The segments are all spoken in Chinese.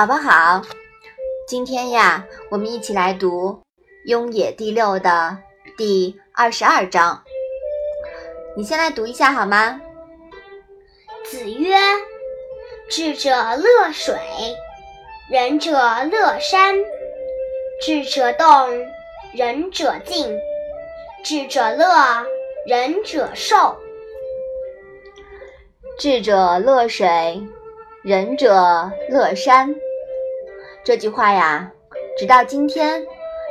宝宝好，今天呀，我们一起来读《雍也》第六的第二十二章。你先来读一下好吗？子曰：“智者乐水，仁者乐山。智者动，仁者静；智者乐，仁者寿。智者乐水，仁者乐山。”这句话呀，直到今天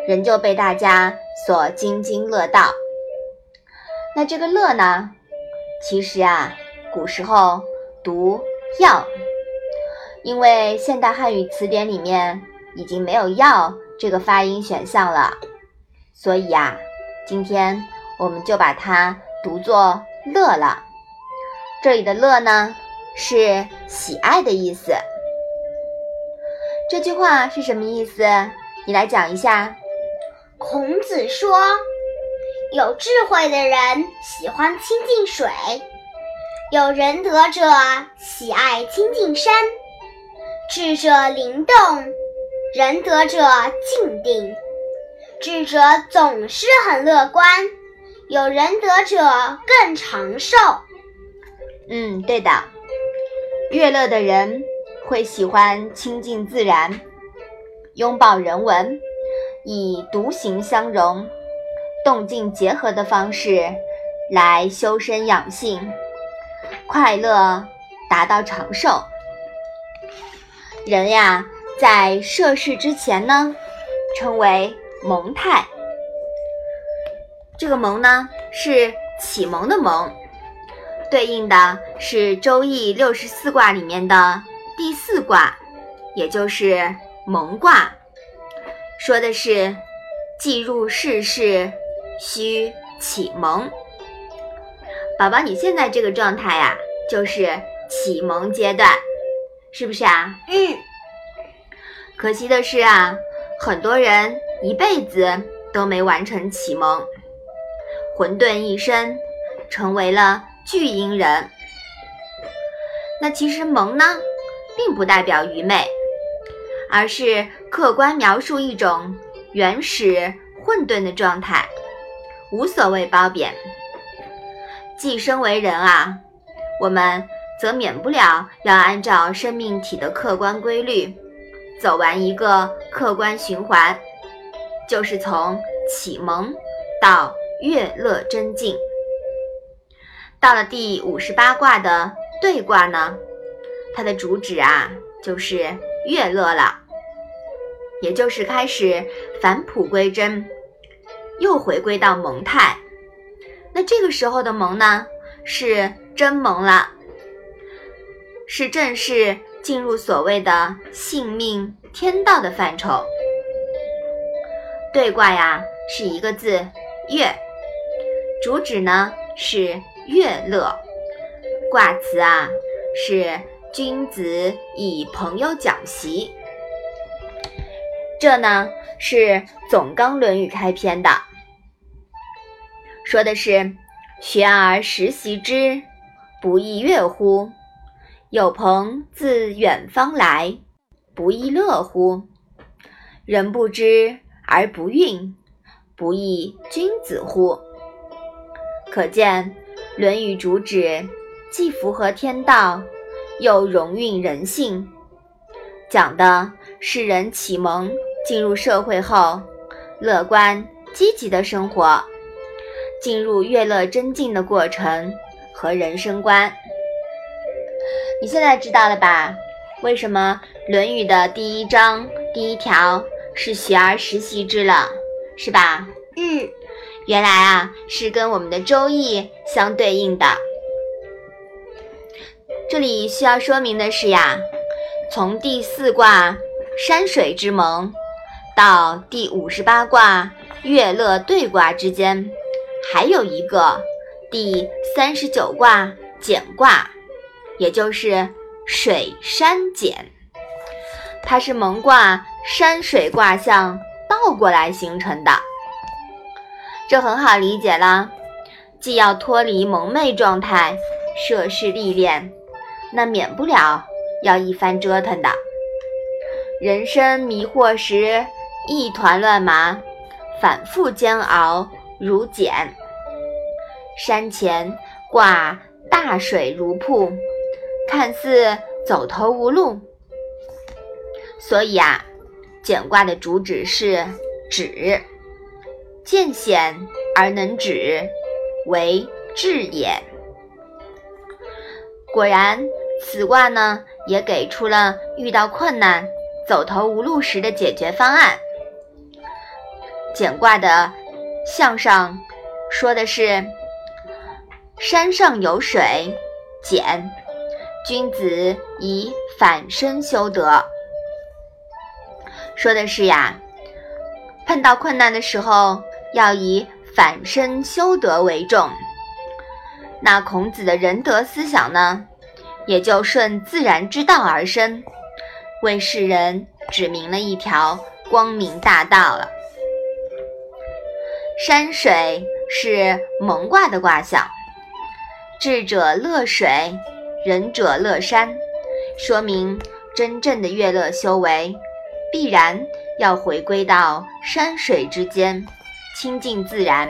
仍旧被大家所津津乐道。那这个“乐”呢，其实啊，古时候读“要”，因为现代汉语词典里面已经没有“要”这个发音选项了，所以呀，今天我们就把它读作“乐”了。这里的“乐”呢，是喜爱的意思。这句话是什么意思？你来讲一下。孔子说：“有智慧的人喜欢亲近水，有仁德者喜爱亲近山。智者灵动，仁德者静定。智者总是很乐观，有仁德者更长寿。”嗯，对的。悦乐的人。会喜欢亲近自然，拥抱人文，以独行相融、动静结合的方式来修身养性，快乐达到长寿。人呀，在涉世之前呢，称为蒙太。这个蒙呢，是启蒙的蒙，对应的是《周易》六十四卦里面的。第四卦，也就是蒙卦，说的是既入世事，须启蒙。宝宝，你现在这个状态呀，就是启蒙阶段，是不是啊？嗯。可惜的是啊，很多人一辈子都没完成启蒙，混沌一生，成为了巨婴人。那其实蒙呢？并不代表愚昧，而是客观描述一种原始混沌的状态，无所谓褒贬。既生为人啊，我们则免不了要按照生命体的客观规律，走完一个客观循环，就是从启蒙到悦乐真境。到了第五十八卦的兑卦呢？它的主旨啊，就是悦乐了，也就是开始返璞归真，又回归到蒙态。那这个时候的蒙呢，是真蒙了，是正式进入所谓的性命天道的范畴。对卦呀，是一个字月，主旨呢是悦乐，卦辞啊是。君子以朋友讲习，这呢是总纲《论语》开篇的，说的是学而时习之，不亦乐乎？有朋自远方来，不亦乐乎？人不知而不愠，不亦君子乎？可见《论语》主旨既符合天道。又融蕴人性，讲的是人启蒙进入社会后，乐观积极的生活，进入悦乐真静的过程和人生观。你现在知道了吧？为什么《论语》的第一章第一条是“学而时习之”了，是吧？嗯，原来啊是跟我们的《周易》相对应的。这里需要说明的是呀，从第四卦山水之盟到第五十八卦月乐兑卦之间，还有一个第三十九卦简卦，也就是水山简，它是蒙卦山水卦象倒过来形成的。这很好理解啦，既要脱离蒙昧状态，涉世历练。那免不了要一番折腾的。人生迷惑时，一团乱麻，反复煎熬如茧。山前挂大水如瀑，看似走投无路。所以啊，简卦的主旨是止，见险而能止，为智也。果然，此卦呢也给出了遇到困难、走投无路时的解决方案。简卦的向上说的是：“山上有水，简，君子以反身修德。”说的是呀，碰到困难的时候要以反身修德为重。那孔子的仁德思想呢，也就顺自然之道而生，为世人指明了一条光明大道了。山水是蒙卦的卦象，智者乐水，仁者乐山，说明真正的乐乐修为。必然要回归到山水之间，亲近自然。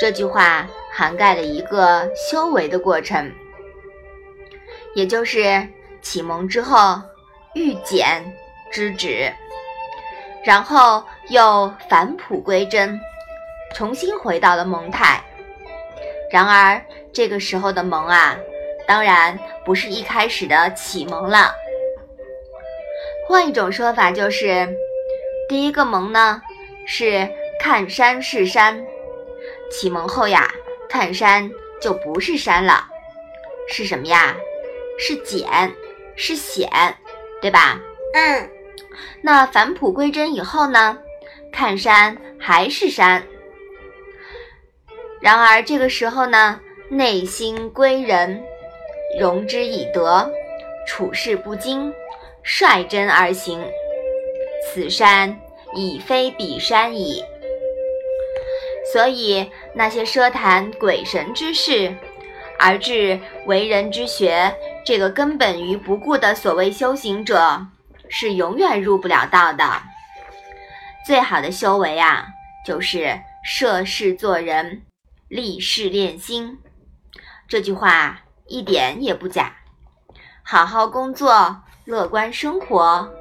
这句话涵盖了一个修为的过程，也就是启蒙之后欲简知止，然后又返璞归真，重新回到了蒙态。然而这个时候的蒙啊，当然不是一开始的启蒙了。换一种说法就是，第一个蒙呢是看山是山，启蒙后呀，看山就不是山了，是什么呀？是简，是险，对吧？嗯。那返璞归真以后呢，看山还是山，然而这个时候呢，内心归仁，容之以德，处事不惊。率真而行，此山已非彼山矣。所以那些奢谈鬼神之事，而致为人之学，这个根本于不顾的所谓修行者，是永远入不了道的。最好的修为啊，就是涉世做人，立世练心。这句话一点也不假。好好工作。乐观生活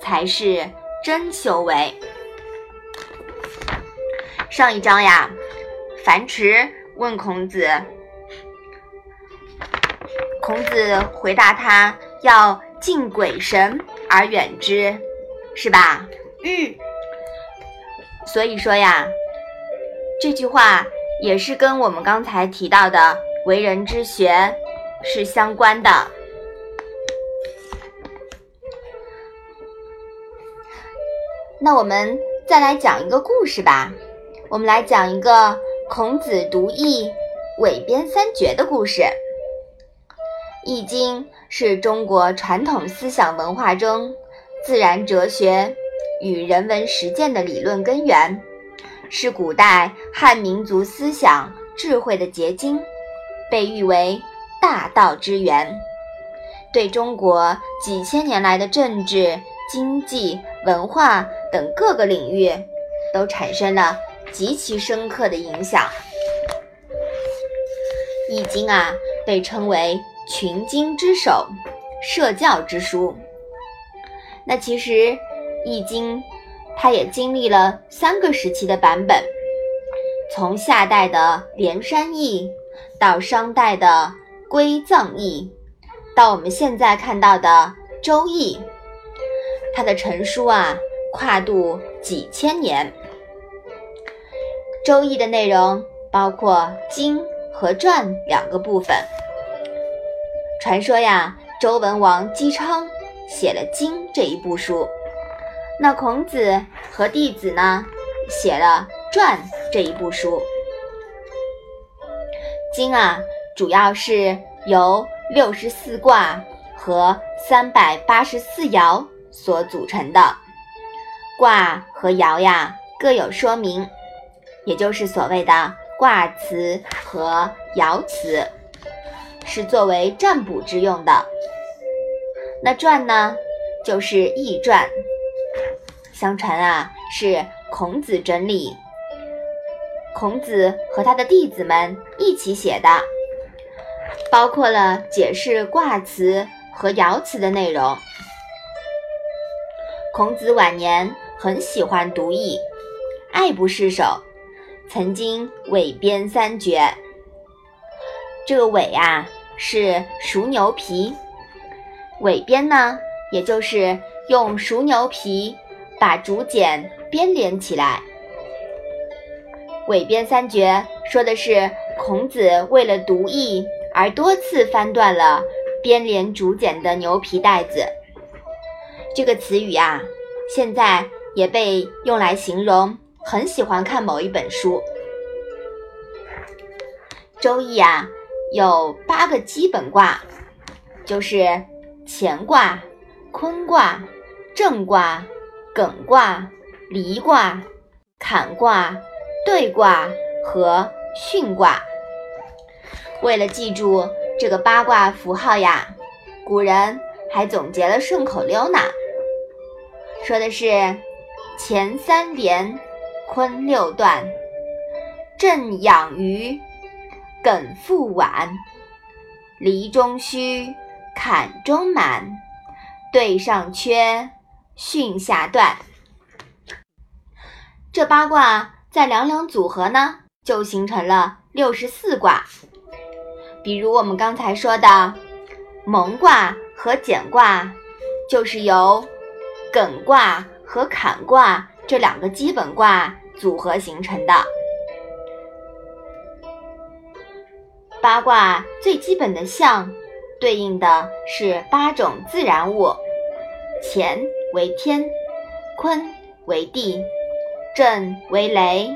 才是真修为。上一章呀，樊迟问孔子，孔子回答他要敬鬼神而远之，是吧？嗯。所以说呀，这句话也是跟我们刚才提到的为人之学是相关的。那我们再来讲一个故事吧。我们来讲一个孔子读易、韦编三绝的故事。《易经》是中国传统思想文化中自然哲学与人文实践的理论根源，是古代汉民族思想智慧的结晶，被誉为大道之源，对中国几千年来的政治。经济、文化等各个领域都产生了极其深刻的影响。《易经》啊，被称为群经之首、社教之书。那其实，《易经》它也经历了三个时期的版本，从夏代的《连山易》到商代的《归藏易》，到我们现在看到的《周易》。它的成书啊，跨度几千年。《周易》的内容包括经和传两个部分。传说呀，周文王姬昌写了经这一部书，那孔子和弟子呢，写了传这一部书。经啊，主要是由六十四卦和三百八十四爻。所组成的卦和爻呀，各有说明，也就是所谓的卦辞和爻辞，是作为占卜之用的。那传呢，就是《易传》，相传啊是孔子整理，孔子和他的弟子们一起写的，包括了解释卦辞和爻辞的内容。孔子晚年很喜欢读易，爱不释手，曾经尾编三绝。这个尾啊是熟牛皮，尾编呢也就是用熟牛皮把竹简编连起来。尾编三绝说的是孔子为了读易而多次翻断了编连竹简的牛皮带子。这个词语啊，现在也被用来形容很喜欢看某一本书。周易啊。有八个基本卦，就是乾卦、坤卦、震卦、艮卦、离卦、坎卦、兑卦和巽卦。为了记住这个八卦符号呀，古人还总结了顺口溜呢，说的是乾三连，坤六断，震养鱼。艮复晚，离中虚，坎中满，兑上缺，巽下断。这八卦再两两组合呢，就形成了六十四卦。比如我们刚才说的蒙卦和简卦，就是由艮卦和坎卦这两个基本卦组合形成的。八卦最基本的象，对应的是八种自然物：乾为天，坤为地，震为雷，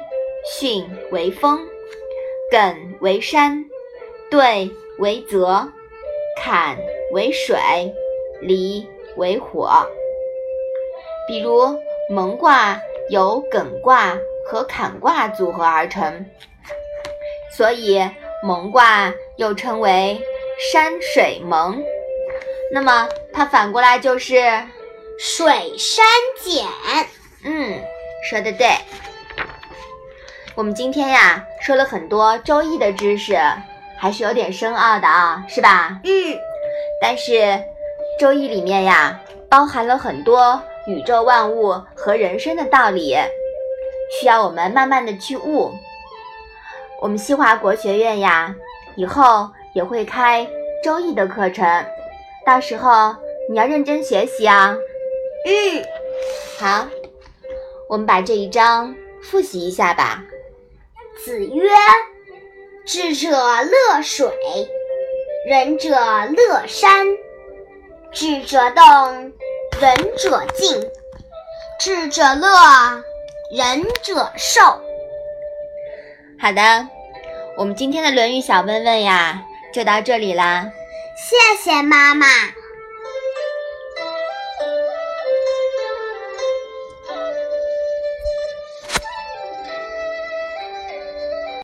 巽为风，艮为山，兑为泽，坎为水，离为火。比如蒙卦有艮卦和坎卦组合而成，所以。蒙卦又称为山水蒙，那么它反过来就是水山简。嗯，说的对。我们今天呀说了很多周易的知识，还是有点深奥的啊，是吧？嗯。但是周易里面呀包含了很多宇宙万物和人生的道理，需要我们慢慢的去悟。我们西华国学院呀，以后也会开周易的课程，到时候你要认真学习啊。嗯，好，我们把这一章复习一下吧。子曰：“智者乐水，仁者乐山。智者动，仁者静；智者乐，仁者寿。”好的，我们今天的《论语》小问问呀，就到这里啦。谢谢妈妈。